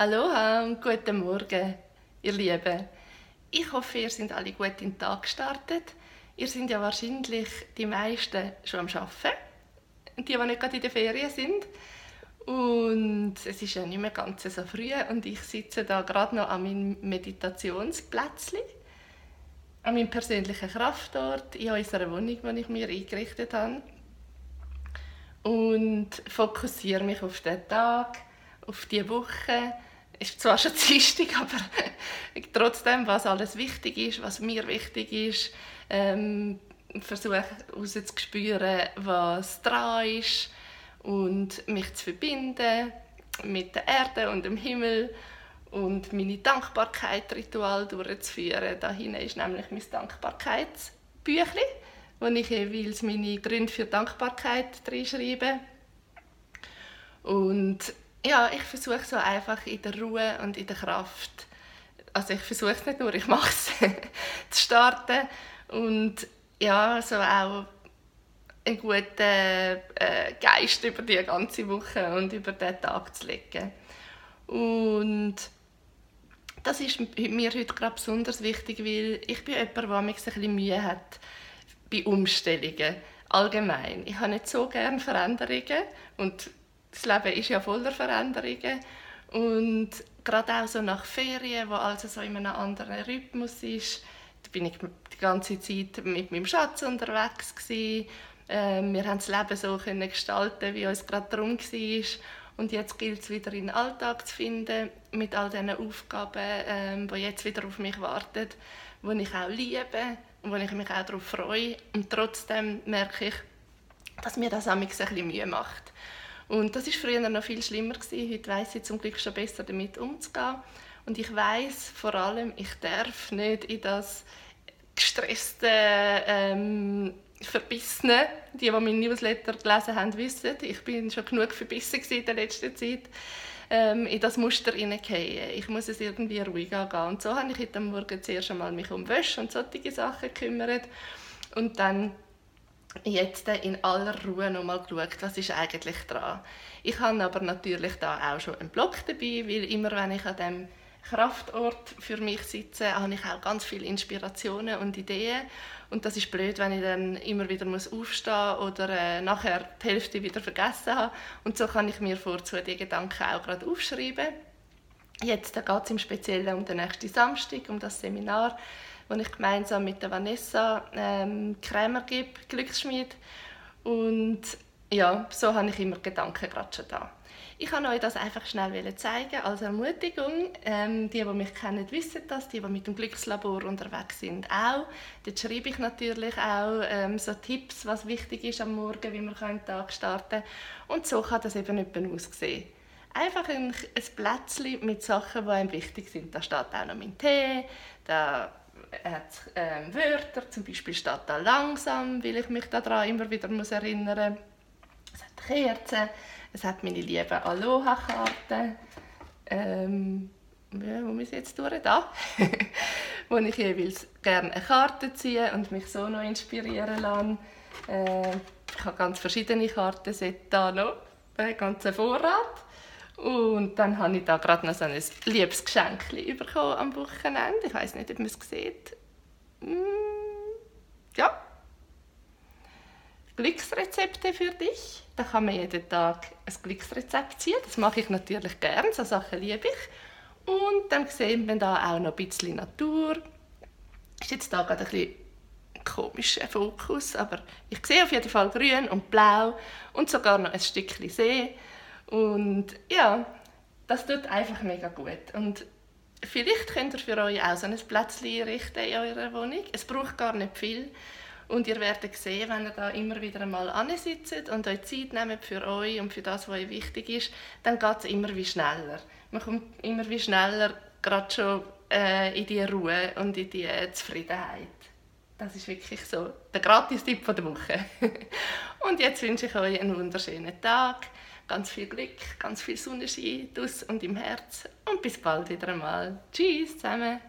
Aloha und guten Morgen, ihr Lieben. Ich hoffe, ihr seid alle gut in den Tag gestartet. Ihr seid ja wahrscheinlich die meisten schon am Arbeiten. Die, die nicht gerade in der Ferien sind. Und es ist ja nicht mehr ganz so früh und ich sitze da gerade noch an meinem Meditationsplätzchen, an meinem persönlichen Kraftort in unserer Wohnung, die ich mir eingerichtet habe. Und fokussiere mich auf den Tag, auf die Woche, ist zwar schon Dienstag, aber trotzdem, was alles wichtig ist, was mir wichtig ist, ähm, versuche herauszuspüren, was dran ist und mich zu verbinden mit der Erde und dem Himmel und meine Dankbarkeit-Ritual durchzuführen. Dahin ist nämlich mein Dankbarkeitsbüchlein, wo ich jeweils meine Gründe für Dankbarkeit schreibe. Und ja, ich versuche so einfach in der Ruhe und in der Kraft, also ich versuche es nicht nur, ich mache es, zu starten und ja, so auch einen guten äh, Geist über die ganze Woche und über den Tag zu legen. Und das ist mir heute gerade besonders wichtig, weil ich bin jemand, der ein bisschen Mühe hat bei Umstellungen. Allgemein. Ich habe nicht so gerne Veränderungen und das Leben ist ja voller Veränderungen und gerade auch so nach Ferien, wo also so in einem anderen Rhythmus ist, da bin ich die ganze Zeit mit meinem Schatz unterwegs gewesen. Ähm, wir haben das Leben so gestalten, wie uns gerade darum war. Und jetzt gilt es wieder in den Alltag zu finden mit all diesen Aufgaben, ähm, die jetzt wieder auf mich warten, die ich auch liebe und wo ich mich auch darauf freue. Und trotzdem merke ich, dass mir das ein bisschen Mühe macht. Und das ist früher noch viel schlimmer gewesen. Heute weiß ich zum Glück schon besser damit umzugehen. Und ich weiß vor allem, ich darf nicht in das gestresste, ähm, verbissene, die, die meinen Newsletter gelesen haben, wissen, ich bin schon genug verbissen in der letzten Zeit, ähm, in das Muster hineingehen. Ich muss es irgendwie ruhig angehen. Und so habe ich heute Morgen zuerst einmal mich um Wäsche und solche Sachen gekümmert. Und dann jetzt in aller Ruhe nochmal geschaut, was ist eigentlich dran. Ich habe aber natürlich da auch schon einen Blog dabei, weil immer wenn ich an dem Kraftort für mich sitze, habe ich auch ganz viele Inspirationen und Ideen. Und das ist blöd, wenn ich dann immer wieder muss aufstehen oder äh, nachher die Hälfte wieder vergessen habe. Und so kann ich mir vorzu die Gedanken auch gerade aufschreiben. Jetzt geht es im Speziellen um den nächsten Samstag, um das Seminar wo ich gemeinsam mit der Vanessa ähm, Krämer gebe, Glücksschmied. Und ja, so habe ich immer Gedanken gerade schon da. Ich wollte euch das einfach schnell zeigen als Ermutigung. Ähm, die, die mich kennen, wissen das. Die, die mit dem Glückslabor unterwegs sind, auch. Dort schreibe ich natürlich auch ähm, so Tipps, was wichtig ist am Morgen, wie man den Tag starten kann. Und so kann das eben etwa aussehen. Einfach ein, ein Plätzchen mit Sachen, die einem wichtig sind. Da steht auch noch mein Tee, da hat ähm, Wörter, zum Beispiel steht da langsam, weil ich mich daran immer wieder muss erinnern muss. Es hat Kerzen, es hat meine liebe Aloha-Karte. Ähm, ja, wo muss ich jetzt durch? Da. wo ich jeweils gerne eine Karte ziehe und mich so noch inspirieren lasse. Äh, ich habe ganz verschiedene Karten, da noch, einen ganzen Vorrat. Und dann habe ich da gerade noch so ein liebes Geschenk bekommen am Wochenende. Ich weiß nicht, ob man es sieht. Mm, ja. Glücksrezepte für dich. Da kann man jeden Tag ein Glücksrezept ziehen. Das mache ich natürlich gerne. So Sachen liebe ich. Und dann sehen wir da auch noch ein bisschen Natur. Ist jetzt da gerade ein bisschen komischer Fokus, aber ich sehe auf jeden Fall grün und blau und sogar noch ein Stückchen See. Und ja, das tut einfach mega gut. Und vielleicht könnt ihr für euch auch so ein Plätzchen richten in eurer Wohnung. Es braucht gar nicht viel. Und ihr werdet sehen, wenn ihr da immer wieder einmal sitzt und euch Zeit nehmt für euch und für das, was euch wichtig ist, dann geht es immer wie schneller. Man kommt immer wie schneller gerade schon äh, in die Ruhe und in die Zufriedenheit. Das ist wirklich so der Gratis-Tipp der Woche. und jetzt wünsche ich euch einen wunderschönen Tag ganz viel Glück, ganz viel Sonnenschein aus und im Herz und bis bald wieder einmal. Tschüss zusammen.